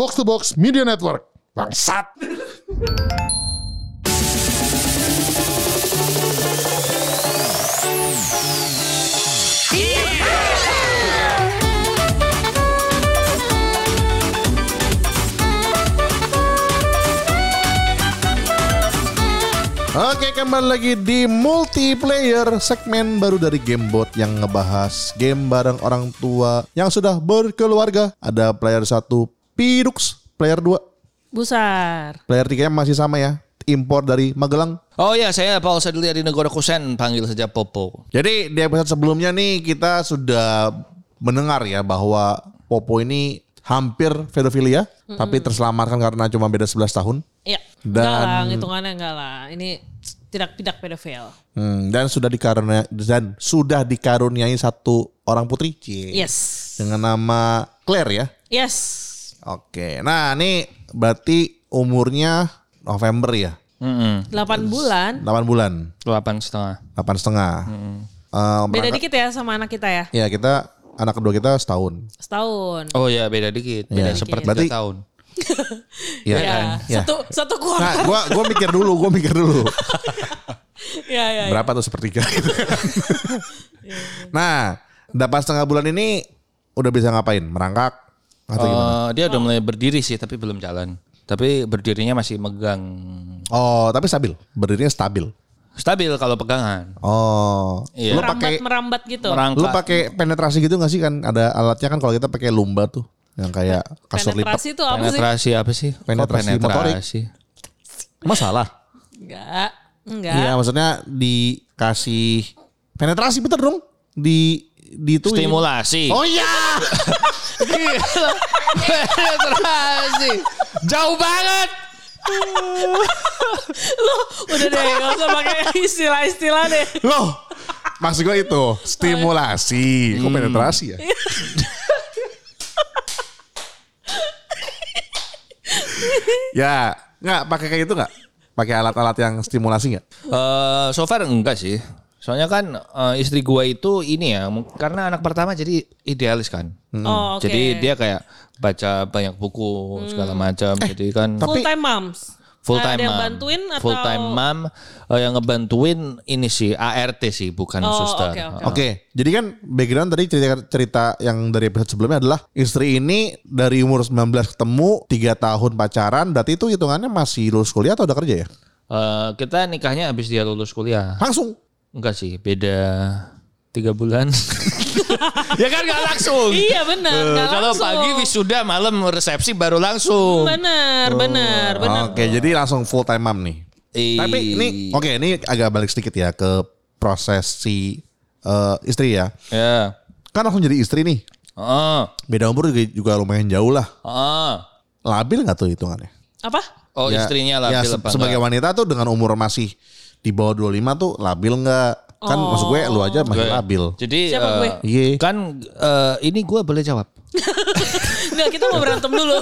Box to Box Media Network. Bangsat. Oke kembali lagi di multiplayer segmen baru dari Gamebot yang ngebahas game bareng orang tua yang sudah berkeluarga. Ada player satu Pidux, player 2, Busar. player 3 masih sama ya. Impor dari Magelang. Oh ya, saya Paul Sadili di Negara Kusen, panggil saja Popo. Jadi di episode sebelumnya nih kita sudah mendengar ya bahwa Popo ini hampir pedofilia tapi terselamatkan karena cuma beda 11 tahun. Iya. Dan- Enggak lah, hitungannya enggak lah. Ini tidak tidak pedofil. Hmm, dan sudah dikaruniai dan sudah dikaruniai satu orang putri. Cie. Yes. Dengan nama Claire ya. Yes. Oke. Nah, ini berarti umurnya November ya. Mm 8 bulan. 8 bulan. Delapan setengah. 8 setengah. Eh, Beda merangkak- dikit ya sama anak kita ya. Ya, kita anak kedua kita setahun. Setahun. Oh ya, beda dikit. Iya. Beda sepertiga Berarti- tahun. Ya, Ya, kan? Ya. satu satu Nah, kuartal. gua gua mikir dulu, gua mikir dulu. ya, ya, ya. Berapa tuh sepertiga gitu. nah, dapat setengah bulan ini udah bisa ngapain? Merangkak atau gimana? Eh, dia udah mulai berdiri sih, tapi belum jalan. Tapi berdirinya masih megang. Oh, tapi stabil. Berdirinya stabil. Stabil kalau pegangan. Oh. Iya. Lu pakai Merambat merambat gitu. Merangkak. lu pakai penetrasi gitu gak sih kan? Ada alatnya kan kalau kita pakai lumba tuh yang kayak kasur lipat. Penetrasi itu apa sih? penetrasi apa sih? Kok Penetrasi motorik. penetrasi? Masalah. Enggak. Enggak. Iya, maksudnya dikasih penetrasi bener dong. Di di itu Stimulasi. Oh iya. penetrasi. Jauh banget. Lu udah deh gak usah pakai istilah-istilah deh. Loh. Maksud gue itu stimulasi. Kok penetrasi ya? ya, nggak pakai kayak gitu nggak? Pakai alat-alat yang stimulasi nggak? Eh, so far enggak sih. Soalnya kan eh, istri gua itu ini ya, karena anak pertama jadi idealis kan. Oh, oke. Jadi dia kayak baca banyak buku segala macam. jadi kan full time moms. full time ada yang mom. bantuin atau Full time mom eh, yang ngebantuin ini sih ART sih, bukan Oh, suster. oke, oke. Oke, jadi kan background tadi cerita, cerita yang dari episode sebelumnya adalah istri ini dari umur 19 ketemu, 3 tahun pacaran, berarti itu hitungannya masih lulus kuliah atau udah kerja ya? Eh, kita nikahnya habis dia lulus kuliah. Langsung. Enggak sih, beda tiga bulan. ya kan nggak langsung. Iya benar. Nggak kalau langsung. pagi wisuda, malam resepsi baru langsung. Benar, benar, benar. Oke, jadi langsung full time mom nih. Eh, Tapi ini oke, ini agak balik sedikit ya ke proses si eh, istri ya. Ya. Kan langsung jadi istri nih. Oh, Beda umur juga, juga lumayan jauh lah. oh. Labil nggak tuh hitungannya? Apa? Oh, Ya, istrinya lah. ya, se- sebagai wanita tuh dengan umur masih di bawah 25 tuh labil nggak? Kan maksud gue lu aja masih labil. Jadi Siapa eh, gue? Iya. kan eh, ini gue boleh jawab. Enggak, kita mau berantem dulu.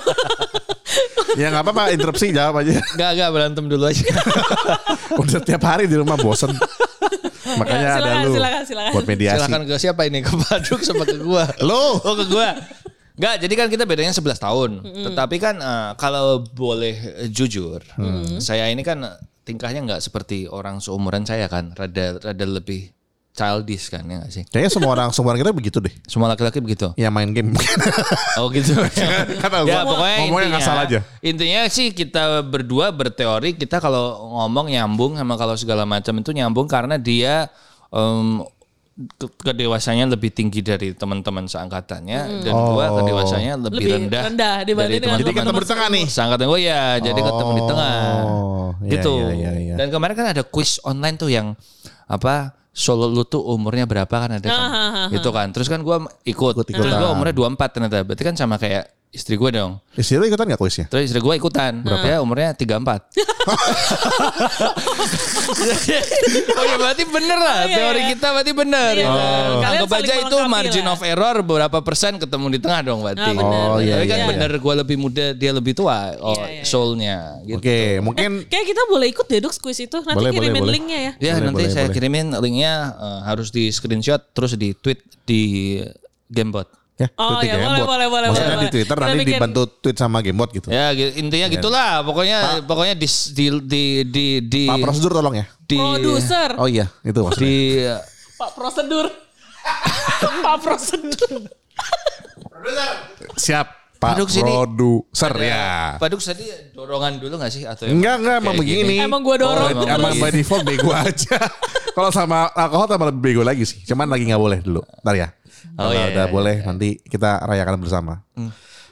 ya nggak apa-apa, interupsi jawab aja. Gak gak berantem dulu aja. Udah tiap hari di rumah bosen. Makanya Ya, ada silakan, lu silakan, silakan. buat mediasi. Silakan ke siapa ini ke Baduk sama ke gue. Lo Oh ke gue. Enggak, jadi kan kita bedanya 11 tahun. Tetapi kan eh, kalau boleh eh, jujur, saya ini kan tingkahnya nggak seperti orang seumuran saya kan, rada rada lebih childish kan ya nggak sih? kayaknya semua orang semua orang kita begitu deh. Semua laki-laki begitu. Ya main game. Oh gitu. Kata ya gua, pokoknya ngomongnya intinya, ngasal aja. Intinya sih kita berdua berteori kita kalau ngomong nyambung sama kalau segala macam itu nyambung karena dia em, ke- kedewasannya lebih tinggi dari teman-teman seangkatannya dan gua Oh. kedewasannya lebih, Lebih rendah, rendah dibanding dengan Jadi teman-teman ketemu di tengah nih. Seangkatan gue ya, jadi ketemu di tengah. Oh, iya, gitu. iya, iya, iya. Dan kemarin kan ada quiz online tuh yang apa Solo lu tuh umurnya berapa kan ada kan. gitu kan. Terus kan gua ikut. Terus ikutan. gua umurnya 24 ternyata. Berarti kan sama kayak istri gue dong. Istri lu ikutan gak kuisnya? Terus istri gue ikutan. Berapa ya umurnya 34. oh ya berarti bener lah. iya, Teori iya. kita berarti bener. Iya, ya. Kalian Anggap aja itu margin lah. of error berapa persen ketemu di tengah dong berarti. Ah, bener, Oh, iya, Tapi kan iya, bener gue lebih muda dia lebih tua. Oh Iya, iya. soulnya gitu. Oke, mungkin Kayak kita boleh ikut deh Dux quiz itu. Nanti Boleh, kirimin boleh. linknya ya. Ya Boleh, nanti boleh, saya boleh. kirimin linknya eh, harus di screenshot terus di tweet di Gamebot. Ya, Oh, ya, boleh, Gamebot. boleh, boleh, Maksudnya boleh, di Twitter boleh. nanti bikin- dibantu tweet sama Gamebot gitu. Ya gitu, intinya gitulah. Pokoknya pokoknya di di di di di, Pak prosedur tolong ya. di Produser. Oh iya, itu maksudnya. di Pak prosedur. Pak prosedur. Siap. Pak sini. produser ya. Pak Duk tadi dorongan dulu gak sih atau Enggak, enggak emang begini. gini? Emang gua dorong. emang Emang by default bego aja. Kalau sama alkohol tambah lebih bego lagi sih. Cuman lagi nggak boleh dulu. Ntar ya. Oh, Kalau iya, udah iya, boleh nanti kita rayakan bersama.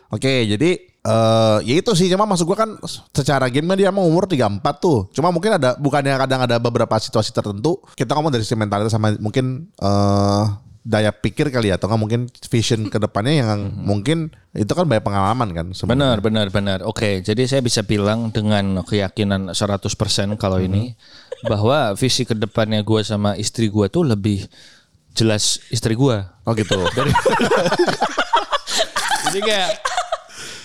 Oke, jadi eh ya itu sih cuma masuk gua kan secara game dia emang umur 34 tuh. Cuma mungkin ada bukannya kadang ada beberapa situasi tertentu kita ngomong dari sisi mentalitas sama mungkin eh daya pikir kali ya atau nggak mungkin vision ke depannya yang mungkin itu kan banyak pengalaman kan sebenarnya. Benar, benar, benar. Oke, jadi saya bisa bilang dengan keyakinan 100% kalau ini bahwa visi ke depannya gue sama istri gue tuh lebih jelas istri gue. Oh gitu. Dari Jadi kayak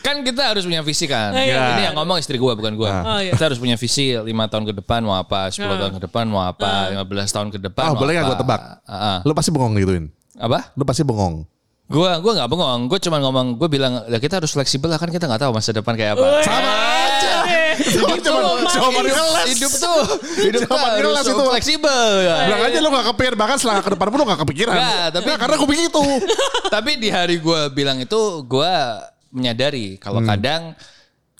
kan kita harus punya visi kan. Iya. Ini yang ngomong istri gue bukan gue. Oh, iya. Kita harus punya visi lima tahun ke depan mau apa, 10 tahun ke depan mau apa, 15 tahun ke depan. Ah mau boleh nggak apa. gue tebak? Ah, ah. Lu pasti bengong gituin. Apa? Lu pasti bengong. Gua gua nggak bengong. Gue cuma ngomong. Gue bilang ya kita harus fleksibel lah kan kita nggak tahu masa depan kayak apa. Sama aja. Hidup tuh, hidup, ngeles. hidup tuh, hidup tuh harus ngeles itu. fleksibel. ya. Bilang aja lu gak kepikiran bahkan setelah ke depan pun lu gak kepikiran. Nggak, tapi- Nah, karena gue begitu. Tapi di hari gue bilang itu, gue menyadari kalau Hmm. kadang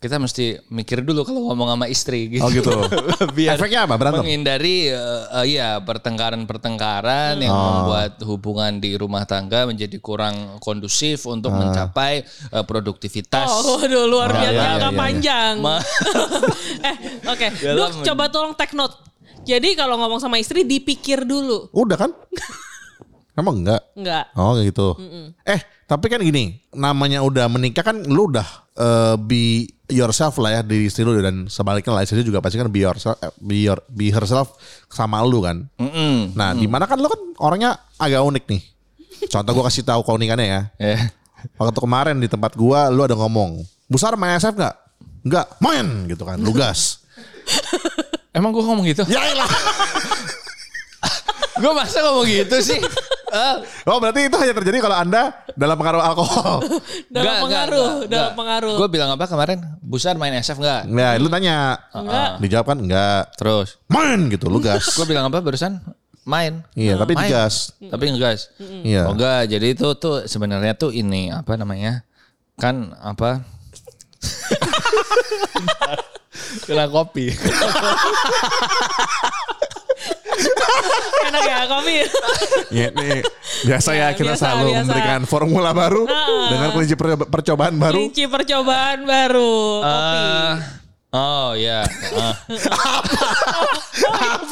kita mesti mikir dulu kalau ngomong sama istri gitu. Oh gitu. Biar Efeknya apa? Berantem? menghindari eh, eh, iya pertengkaran-pertengkaran yang Oh. membuat hubungan di rumah tangga menjadi kurang kondusif untuk Ah. mencapai eh, produktivitas. Oh, waduh luar biasa iya, iya, iya. panjang. Ma- eh, oke. Dalam Duk, men- coba tolong take note. Jadi kalau ngomong sama istri dipikir dulu. Udah kan? Emang enggak? Enggak. Oh kayak gitu. Eh tapi kan gini, namanya udah menikah kan lu udah eh, be yourself lah ya di istri lu dan sebaliknya lah istri juga pasti kan be yourself, eh, be, your, be herself sama lu kan. Mm-mm. Nah di mana kan lu kan orangnya agak unik nih. Contoh gua kasih tahu keunikannya ya. Eh. Waktu kemarin di tempat gua lu ada ngomong, Busar main SF nggak? Nggak, main gitu kan, lu gas. Emang gue ngomong gitu? ya elah. gue masa ngomong gitu sih? Eh, Oh berarti itu hanya terjadi kalau anda dalam pengaruh alkohol. Dalam pengaruh, dalam pengaruh. Gue bilang apa kemarin? Busar main SF nggak? Nah, lu tanya. Enggak. Dijawab kan enggak. Terus? Main gitu, lu gas. Gue bilang apa barusan? Main. Iya, tapi Main. digas. Tapi ngegas. Iya. Oh enggak, jadi itu tuh sebenarnya tuh ini apa namanya? Kan apa? Kena kopi. Enak ya kopi. Ya, nih, biasa ya kita biasa, selalu biasa. memberikan formula baru dengan kunci per- percobaan baru. Kelinci percobaan baru. Kopi. Eh, oh ya. Uh.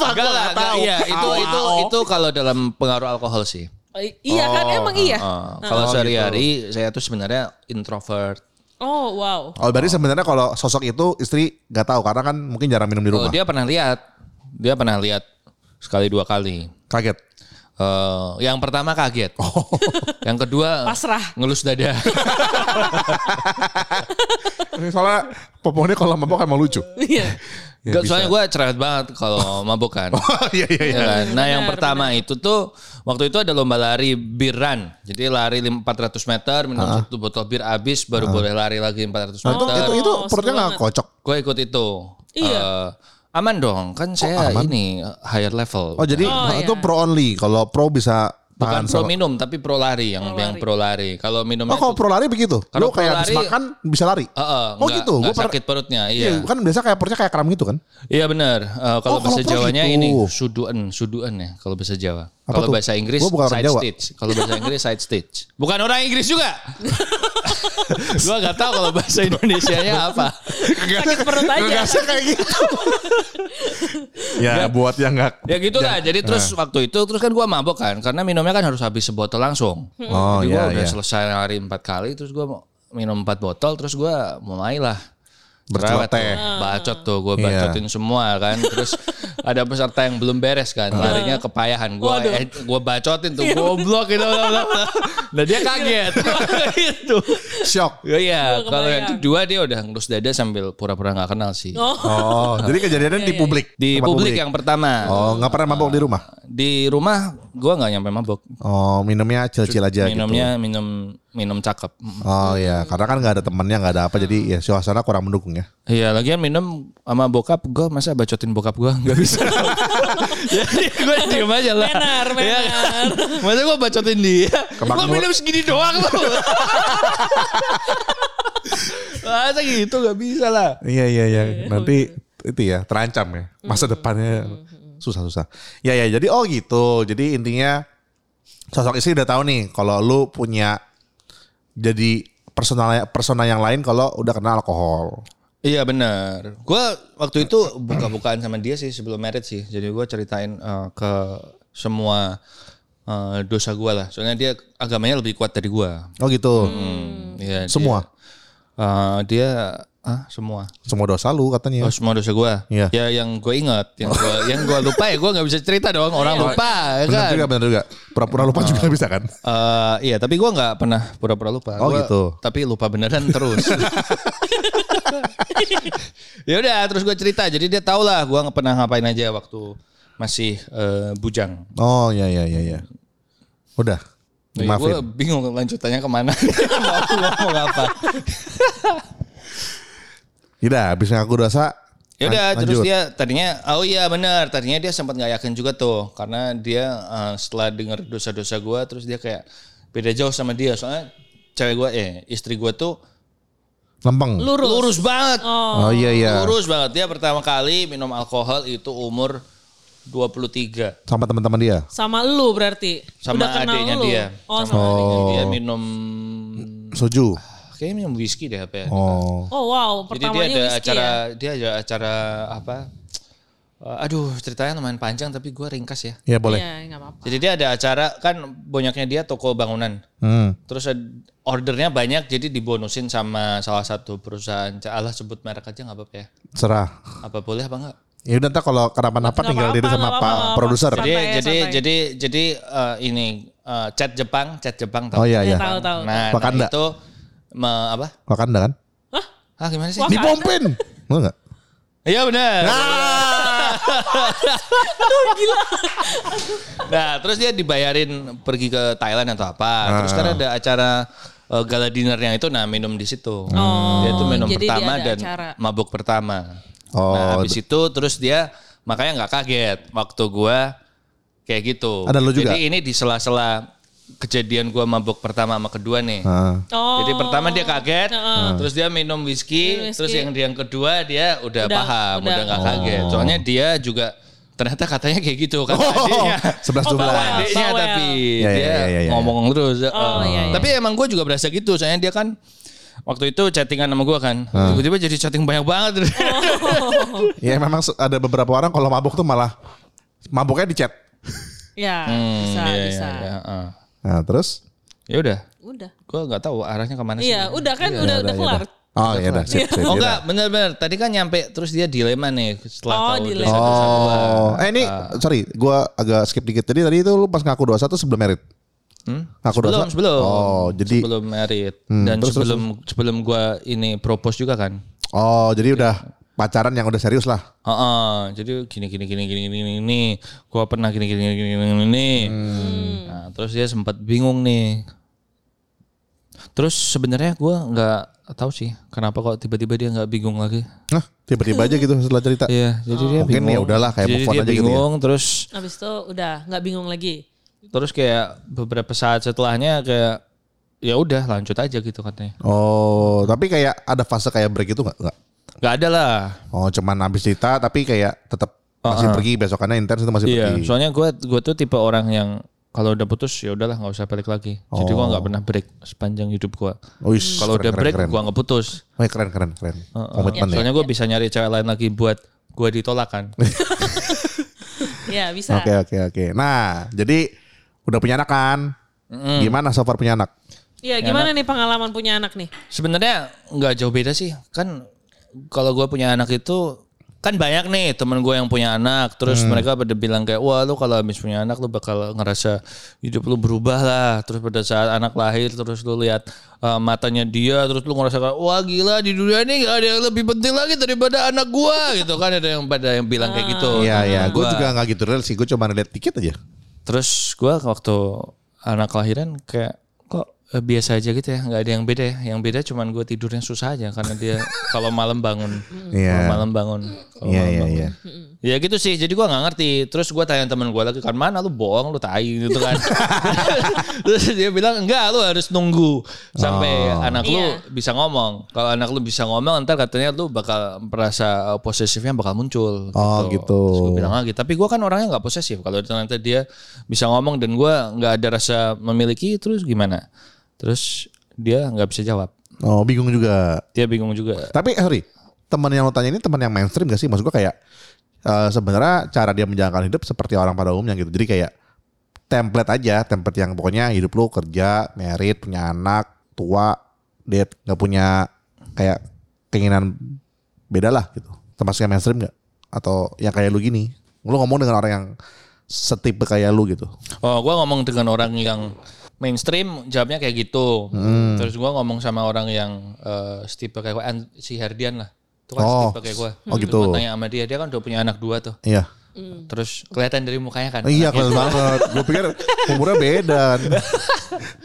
Enggak lah, enggak, iya itu itu itu kalau dalam pengaruh alkohol sih. I- iya kan emang iya. Uh, kalau sehari-hari saya tuh sebenarnya introvert. Oh wow. Oh, berarti sebenarnya kalau sosok itu istri nggak taau karena kan mungkin jarang minum di Oh, rumah. dia pernah lihat. Dia pernah lihat sekali dua kali. Kaget. Eh, yang pertama kaget. Yang kedua Pasrah. ngelus dada. Soalnya poponnya kalau mabok emang lucu. Iya. Ya, Gak, bisa. soalnya gue cerewet banget kalau mabuk kan. Oh iya iya iya. Ya kan? Nah yang Benar, pertama itu tuh waktu itu ada lomba lari bir run. Jadi lari lim- 400 meter minum satu botol bir habis baru boleh lari lagi 400 Nah, itu, meter. itu itu Oh, perutnya nggak kocok. Gue ikut itu. Iya. Eh, aman dong kan saya ini higher level. Oh jadi Oh, itu iya. pro only. Kalau pro bisa Bukan tahan pro sama- minum tapi pro lari yang yang pro lari. Kalau minumnya Oh kalau pro lari begitu? Lu Kalau pro kayak habis lari- makan bisa lari? Heeh, Oh nggak- gitu? Gua sakit perutnya, Iya, iya. kan biasa kayak perutnya kayak kram gitu kan? Iya benar. Eh, kalau Oh, bahasa kalau pro Jawanya gitu. ini suduan, suduan ya kalau bahasa Jawa. Apa Kalau tuh? bahasa Inggris Gua bukan orang side Jawa. stitch. Kalau bahasa Inggris side stitch. Bukan orang Inggris juga. gua nggak tahu kalau bahasa Indonesianya apa. Sakit perut aja. Ngegasnya kayak gitu. ya buat yang nggak. Ya gitu lah. Jadi terus waktu itu terus kan gua mabok kan karena minumnya kan harus habis sebotol langsung. Oh Jadi iya gua udah iya. selesai hari empat kali terus gua mau minum empat botol terus gua mulailah Berceloteh. Cerewet tuh. Bacot tuh gue Iya. bacotin semua kan. Terus ada peserta yang belum beres kan. Larinya kepayahan. Gue eh, gua bacotin tuh. Goblok gitu. Nah dia kaget. gitu. Shock. Ya, Iya. Kalau yang kedua dia udah ngelus dada sambil pura-pura nggak kenal sih. Oh. Oh, jadi kejadiannya di publik. Di Tempat publik yang pertama. Oh, nggak pernah mabok di rumah. Di rumah gue nggak nyampe mabok. Oh, minumnya cil-cil aja Minumnya gitu. minum minum cakep. Oh iya, karena kan nggak ada temennya, nggak ada apa, jadi ya suasana kurang mendukung ya. Iya, lagian minum sama bokap gue masa bacotin bokap gue nggak bisa. Jadi gue diem aja lah. Benar, Iya benar. kan? Masa gue bacotin dia. Gue minum segini doang loh. Masa gitu nggak bisa lah. Iya iya iya. Nanti itu ya terancam ya masa depannya susah-susah. Ya ya jadi oh gitu. Jadi intinya sosok istri udah tahu nih kalau lu punya jadi personal persona yang lain kalau udah kena alkohol. Iya benar. Gue waktu itu buka-bukaan sama dia sih sebelum married sih. Jadi gue ceritain eh, ke semua eh, dosa gue lah. Soalnya dia agamanya lebih kuat dari gue. Oh gitu. Hmm, iya, dia- Semua? eh, dia ah semua. Semua dosa lu katanya. Oh semua dosa gue. Iya. Ya yang gue ingat, yang gue yang gue lupa ya gue nggak bisa cerita dong. Orang lupa ya benar kan. juga benar juga. Pura-pura lupa juga bisa kan? Eh, iya tapi gue nggak pernah pura-pura lupa. Oh, Gua- gitu. Tapi lupa beneran terus. ya udah terus gue cerita. Jadi dia tahu lah gue nggak pernah ngapain aja waktu masih eh, bujang. Oh iya iya iya iya. Udah. gue Maafin. bingung lanjutannya ke mana. Mau ngomong apa? Udah, habis ngaku dosa. Ya udah terus dia tadinya oh iya benar tadinya dia sempat nggak yakin juga tuh karena dia eh, setelah dengar dosa-dosa gue terus dia kayak beda jauh sama dia soalnya cewek gue eh istri gue tuh lempeng. Lurus. lurus banget Oh, iya iya. lurus banget dia pertama kali minum alkohol itu umur 23 Sama teman-teman dia. Sama lu berarti. sama Udah kenal adiknya lu. dia Oh, sama sama. adiknya Oh. dia minum Soju. Kayaknya minum whisky deh apa ya Oh. Oh wow, Jadi dia pertamanya ada whisky acara ya. dia ada acara apa? Eh, aduh ceritanya lumayan panjang tapi gua ringkas ya. Iya boleh. Iya, apa-apa. Jadi dia ada acara kan banyaknya dia toko bangunan. Hmm. Terus ordernya banyak jadi dibonusin sama salah satu perusahaan. Allah sebut merek aja nggak apa-apa ya. Serah. Apa boleh apa enggak? Ya udah ntar kalau kenapa-napa tinggal diri sama nggak Pak produser. Santai Jadi ya, jadi santai. jadi jadi eh, ini eh, cat Jepang, cat Jepang tahu. Oh iya Ya, iya. tahu tahu. Nah, nah itu me- apa? Wakanda kan? Ah gimana sih? Wah. Dipompin. Mau enggak? Iya benar. nah terus dia dibayarin pergi ke Thailand atau apa. Terus kan ada acara uh, gala dinnernya itu nah minum di situ. dia itu minum jadi pertama dan acara. mabuk pertama. Oh, nah habis itu terus dia makanya nggak kaget waktu gua kayak gitu. Ada lu juga? Jadi ini di sela-sela kejadian gua mabuk pertama sama kedua nih. Ah. Oh. Jadi pertama dia kaget, Heeh. terus dia minum whisky, Minum whisky. terus yang yang kedua dia udah, Udah- paham, udah- udah nggak kaget. Soalnya dia juga ternyata katanya kayak gitu kan Oh, adiknya. 11 Oh, 12. bawel. Adiknya Bawel. tapi Ya, ya, dia ya, ya, ya. ngomong terus. Oh, eh. iya, iya. Tapi emang gue juga berasa gitu, soalnya dia kan waktu itu chattingan sama gue kan, tiba-tiba jadi chatting banyak banget. Ya memang ada beberapa orang kalau mabuk tuh malah mabuknya di chat. Ya, Hmm, bisa, iya, bisa. iya, iya, eh. Nah, terus Ya udah, Udah. gue nggak tahu arahnya ke mana sih. Iya, udah kan, Ya udah, udah, udah ya kelar. Oh ya udah, sip, sip. Oh enggak, bener-bener. Tadi kan nyampe terus dia dilema nih setelah Oh, tahu dilema. gua. Oh, eh ini sorry, gua agak skip dikit. Jadi tadi itu lu pas ngaku dosa tuh sebelum merit. Hmm? Ngaku sebelum, dosa? sebelum. Oh, jadi sebelum married Hmm, dan terus, sebelum sebelum gua ini propose juga kan. oh, jadi udah pacaran yang udah serius lah. Heeh, jadi gini gini gini gini gini gini. Gua pernah gini gini gini gini gini. gini. Nah, terus dia sempat bingung nih. Terus sebenarnya gua nggak tahu sih kenapa kok tiba-tiba dia nggak bingung lagi. Nah, tiba-tiba aja gitu setelah cerita. Iya, jadi dia Mungkin bingung. ya udahlah, kayak jadi move on dia aja gitu ya. bingung terus Habis itu udah nggak bingung lagi. terus kayak beberapa saat setelahnya kayak ya udah lanjut aja gitu katanya. Oh, tapi kayak ada fase kayak break itu nggak? Nggak. Gak ada lah. Oh, cuman habis cerita tapi kayak tetap masih pergi besokannya intens itu masih Iya, pergi. soalnya gue gue tuh tipe orang yang kalau udah putus ya udahlah nggak usah balik lagi. Jadi gue nggak pernah break sepanjang hidup gue. Kalau udah break keren. gue nggak putus. Oh, keren keren keren. Heeh. Komitmen ya. Soalnya gue bisa nyari cewek lain lagi buat gue ditolak kan. Ya bisa. Oke oke oke. Nah, jadi udah punya anak kan? Gimana so far punya anak? Iya, gimana nih pengalaman punya anak nih? Sebenarnya nggak jauh beda sih. Kan kalau gue punya anak itu kan banyak nih temen gue yang punya anak. Terus mereka pada bilang kayak wah lu kalau habis punya anak lu bakal ngerasa hidup lu berubah lah. Terus pada saat anak lahir terus lu lihat uh, matanya dia terus lu ngerasa kayak wah gila di dunia ini gak ada yang lebih penting lagi daripada anak gua gitu kan. Ada yang pada yang bilang kayak gitu. Iya iya, gue Gua- juga nggak gitu real sih, gue cuma lihat dikit aja. terus gua waktu anak kelahiran kayak kok eh, biasa aja gitu ya nggak ada yang beda ya yang beda cuman gue tidurnya susah aja karena dia kalau malam bangun Iya. kalau malam bangun kalau Iya malam iya bangun. iya. Ya gitu sih, jadi gua nggak ngerti. Terus gua tanya temen gua lagi kan mana lu bohong lu tai gitu kan. Terus dia bilang enggak lu harus nunggu sampai Oh. anak lu Iya. bisa ngomong. Kalau anak lu bisa ngomong ntar katanya lu bakal merasa uh, posesifnya bakal muncul. Oh, gitu. Terus gua bilang lagi, tapi gua kan orangnya nggak posesif. Kalau ternyata dia bisa ngomong dan gua nggak ada rasa memiliki, terus gimana? Terus dia nggak bisa jawab. Oh bingung juga. Dia bingung juga. Tapi eh, sorry, teman yang lo tanya ini teman yang mainstream gak sih? Maksud gue kayak eh, sebenarnya cara dia menjalankan hidup seperti orang pada umumnya gitu. Jadi kayak template aja, template yang pokoknya hidup lo kerja, merit, punya anak, tua, date, nggak punya kayak keinginan beda lah gitu. Termasuk yang mainstream gak? Atau yang kayak lu gini? Lu ngomong dengan orang yang setipe kayak lu gitu. Oh, gua ngomong dengan orang yang mainstream jawabnya kayak gitu. Hmm. Terus gua ngomong sama orang yang eh, setipe kayak gua, si Herdian lah. Itu kan Oh. setipe kayak gua. Oh, gitu. gua tanya sama dia, dia kan udah punya anak dua tuh. Iya. Terus kelihatan dari mukanya kan. Iya kelihatan banget. Gue pikir umurnya beda.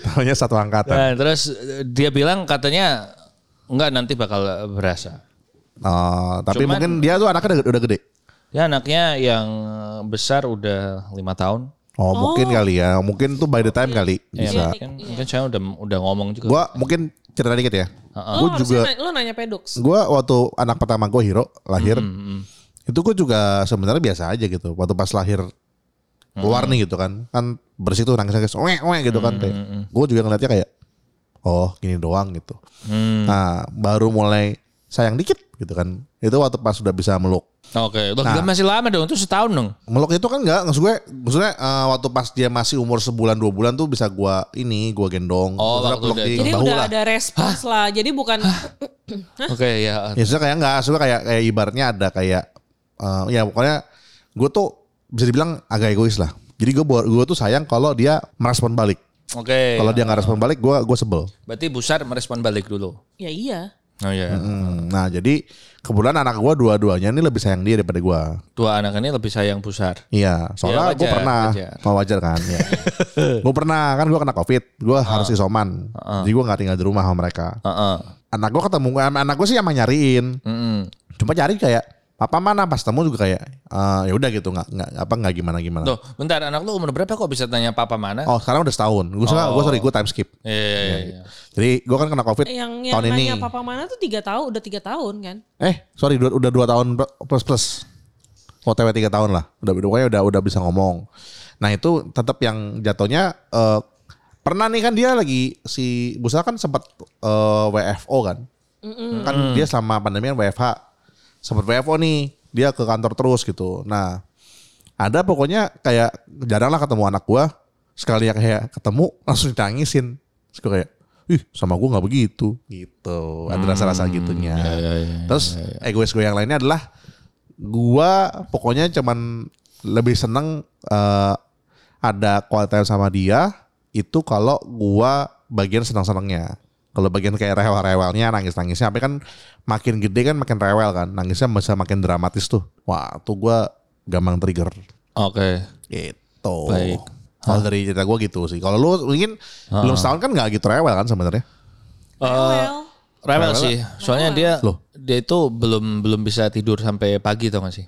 Tahunya satu angkatan. Nah, terus dia bilang katanya enggak nanti bakal berasa. Oh, tapi Cuman- mungkin dia tuh anaknya udah, udah gede. Ya anaknya yang besar udah lima tahun. Oh, mungkin kali ya. Mungkin tuh by the time kali Ya, bisa. mungkin, mungkin saya udah udah ngomong juga. Gua mungkin cerita dikit ya. Lo Gue juga harusnya na- lo nanya pedux. gua waktu anak pertama gue Hiro lahir Hmm, itu gue juga sebenarnya biasa aja gitu. Waktu pas lahir keluar Hmm. nih gitu kan. Kan bersih tuh nangis-nangis weh weh gitu kan kayak. Gue juga ngeliatnya kayak oh, gini doang gitu. Hmm. Nah, baru mulai sayang dikit gitu kan. Itu waktu pas sudah bisa meluk. Oke, Loh, Nah. masih lama dong, itu setahun dong. Meluk itu kan enggak, maksud gue, maksudnya eh, waktu pas dia masih umur sebulan dua bulan tuh bisa gua ini, gua gendong. Oh, waktu peluk udah. Jadi udah lah. ada respons lah. Jadi bukan Oke, ya. Ya maksudnya kayak enggak, maksudnya kayak kayak ibaratnya ada kayak eh, ya pokoknya gue tuh bisa dibilang agak egois lah. Jadi gue gue tuh sayang kalau dia merespon balik. Oke. Kalau dia nggak respon balik, gue gue sebel. Berarti Busar merespon balik dulu. ya iya. Oh iya. Hmm, nah jadi kebetulan anak gue dua-duanya ini lebih sayang dia daripada gue. Dua anak ini lebih sayang Busar. Iya, soalnya Ya, gue pernah, wajar. mau wajar kan. Ya. gue pernah kan gue kena covid, gue harus isoman, jadi gue nggak tinggal di rumah sama mereka. Heeh. Anak gue ketemu, anak gue sih emang nyariin, Mm-mm. cuma nyari kayak papa mana pas temu juga kayak eh, ya udah gitu nggak nggak apa nggak gimana gimana. Tuh, bentar anak lu umur berapa kok bisa tanya papa mana? Oh sekarang udah setahun, gue oh. gue sorry gue time skip. Iya, iya, iya, iya. Jadi gue kan kena covid Yang yang tahun ini. nanya papa mana tuh tiga tahun, udah tiga tahun kan? Eh sorry dua- udah dua tahun plus plus. OTW tiga tahun lah, udah pokoknya udah udah bisa ngomong. Nah itu tetap yang jatuhnya eh, pernah nih kan dia lagi si Busa kan sempat eh, WFO kan, kan dia selama pandemi kan WFH, sempat WFO nih dia ke kantor terus gitu. Nah ada pokoknya kayak jarang lah ketemu anak gua sekali yang kayak ketemu langsung ditangisin. Gua kayak, ih sama gua nggak begitu gitu. Ada rasa-rasa gitunya. Terus egois gue yang lainnya adalah gua pokoknya cuman lebih seneng eh, ada quality time sama dia itu kalau gua bagian senang-senangnya. Kalau bagian kayak rewel-rewelnya, nangis-nangisnya, tapi kan makin gede kan makin rewel kan, nangisnya bisa makin dramatis tuh. Wah, tuh gua gampang trigger. Oke. Gitu. Baik. Kalau dari cerita gue gitu sih. Kalau lu mungkin belum setahun kan nggak gitu rewel kan sebenarnya. Well, Rewel sih. Soalnya dia Loh. dia itu belum belum bisa tidur sampai pagi tau gak sih?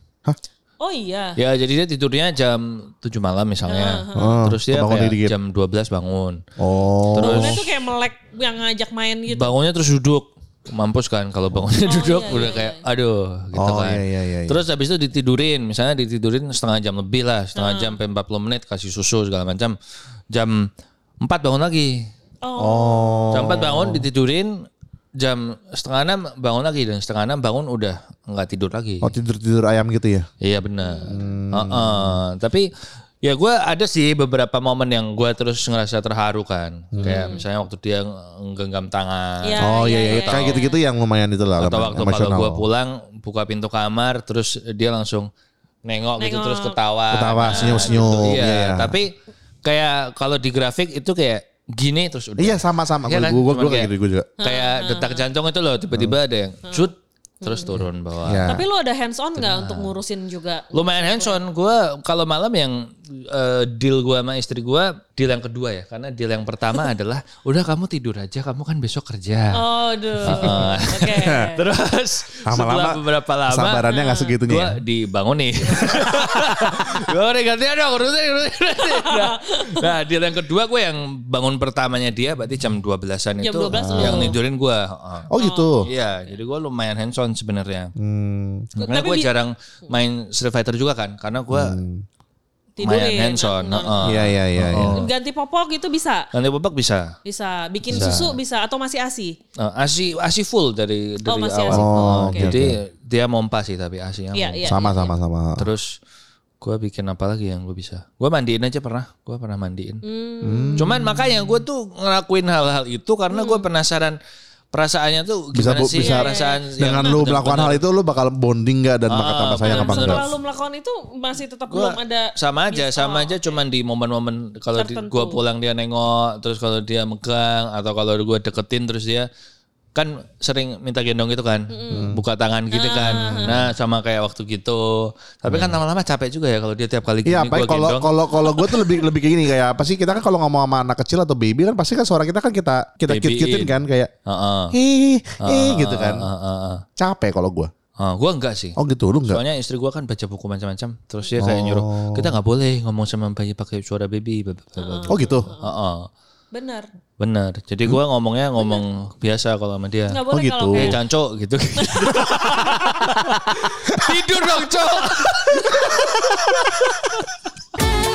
Oh iya. Ya jadi dia tidurnya jam 7 malam misalnya. Ah, Terus dia kayak dikit. jam 12 bangun. Oh. Bangunnya tuh kayak melek yang ngajak main gitu. Bangunnya terus duduk. Mampus kan kalau bangunnya duduk iya, udah iya, kayak aduh gitu Oh, kan. iya, iya, iya, iya. Terus habis itu ditidurin, misalnya ditidurin setengah jam lebih lah, setengah Ah. jam sampai 40 menit kasih susu segala macam. Jam 4 bangun lagi. Oh. Jam 4 bangun ditidurin, jam setengah enam bangun lagi dan setengah enam bangun udah nggak tidur lagi. Oh tidur-tidur ayam gitu ya? Iya benar. Heeh. Tapi ya gue ada sih beberapa momen yang gue terus ngerasa terharu kan. Kayak misalnya waktu dia nggenggam tangan. Iya, oh iya iya, iya, iya. kayak gitu-gitu yang lumayan itu lah. Atau waktu kalau gue pulang buka pintu kamar terus dia langsung nengok, gitu Nengok. terus ketawa. Ketawa, Nah, senyum-senyum, gitu. Iya, iya. tapi kayak kalau di grafik itu kayak gini terus udah. Iya sama-sama. Kan? Gue gue kayak kayak- gitu gue juga. Kayak detak jantung itu loh tiba-tiba ada yang cut terus turun bawah. Iya. Tapi lu ada hands on nggak untuk ngurusin juga? Lumayan hands on. Gue kalau malam yang eh, deal gue sama istri gue deal yang kedua ya. Karena deal yang pertama adalah udah kamu tidur aja, kamu kan besok kerja. Oh, duh. Oke. Terus setelah Lama-lama beberapa lama Sabarannya nggak segitunya. gue ya? dibangun nih. gue udah gantian dong urusin, urusin, urusin. Nah, nah deal yang kedua gue yang bangun pertamanya dia berarti jam 12-an Jam itu 12 yang nidurin gue. Oh gitu. Iya, jadi gue lumayan hands on sebenarnya. Hmm. Makanya Tapi gue jarang main Street Fighter juga kan, karena gue Tidurin. lumayan hands on. heeh. Iya iya iya. iya. Ganti popok itu bisa? Nanti popok bisa. Bisa. Bikin susu bisa atau masih ASI? Eh, asi asi full dari dari masih awal. ASI full, Oh, oke. Jadi dia mompa sih tapi asinya. Mompa. iya. Sama sama sama. Terus gue bikin apa lagi yang gue bisa? Gue mandiin aja pernah. Gue pernah mandiin. Hmm. Cuman makanya gue tuh ngelakuin hal-hal itu karena gue penasaran perasaannya tuh Bisa gimana bu- sih? bisa perasaan dengan yang lu melakukan hal itu lu bakal bonding gak dan bakal tambah sayang apa enggak? Setelah lu melakukan itu masih tetap Gua belum ada sama aja sama aja cuman di momen-momen kalau di- gua pulang dia nengok terus kalau dia megang atau kalau gua deketin terus dia kan sering minta gendong gitu kan buka tangan gitu kan nah sama kayak waktu gitu tapi kan lama-lama capek juga ya kalau dia tiap kali gini Iya, apa gua kalau gendong kalau kalau gue tuh lebih lebih kayak gini kayak apa sih kita kan kalau ngomong sama anak kecil atau baby kan pasti kan suara kita kan kita kita Babyin. cute cutein kan kayak Heeh. ih ih gitu kan. Heeh, heeh. Capek kalau gue. Heeh, gua enggak sih Oh gitu lu enggak? Soalnya istri gua kan baca buku macam-macam, terus dia kayak nyuruh kita nggak boleh ngomong sama bayi pakai suara baby. bla. Oh gitu. Heeh. Benar. Benar. Jadi gua ngomongnya ngomong biasa kalau sama dia. Nggak Oh, boleh gitu. kalau Eh canco gitu. Tidur dong, Cok.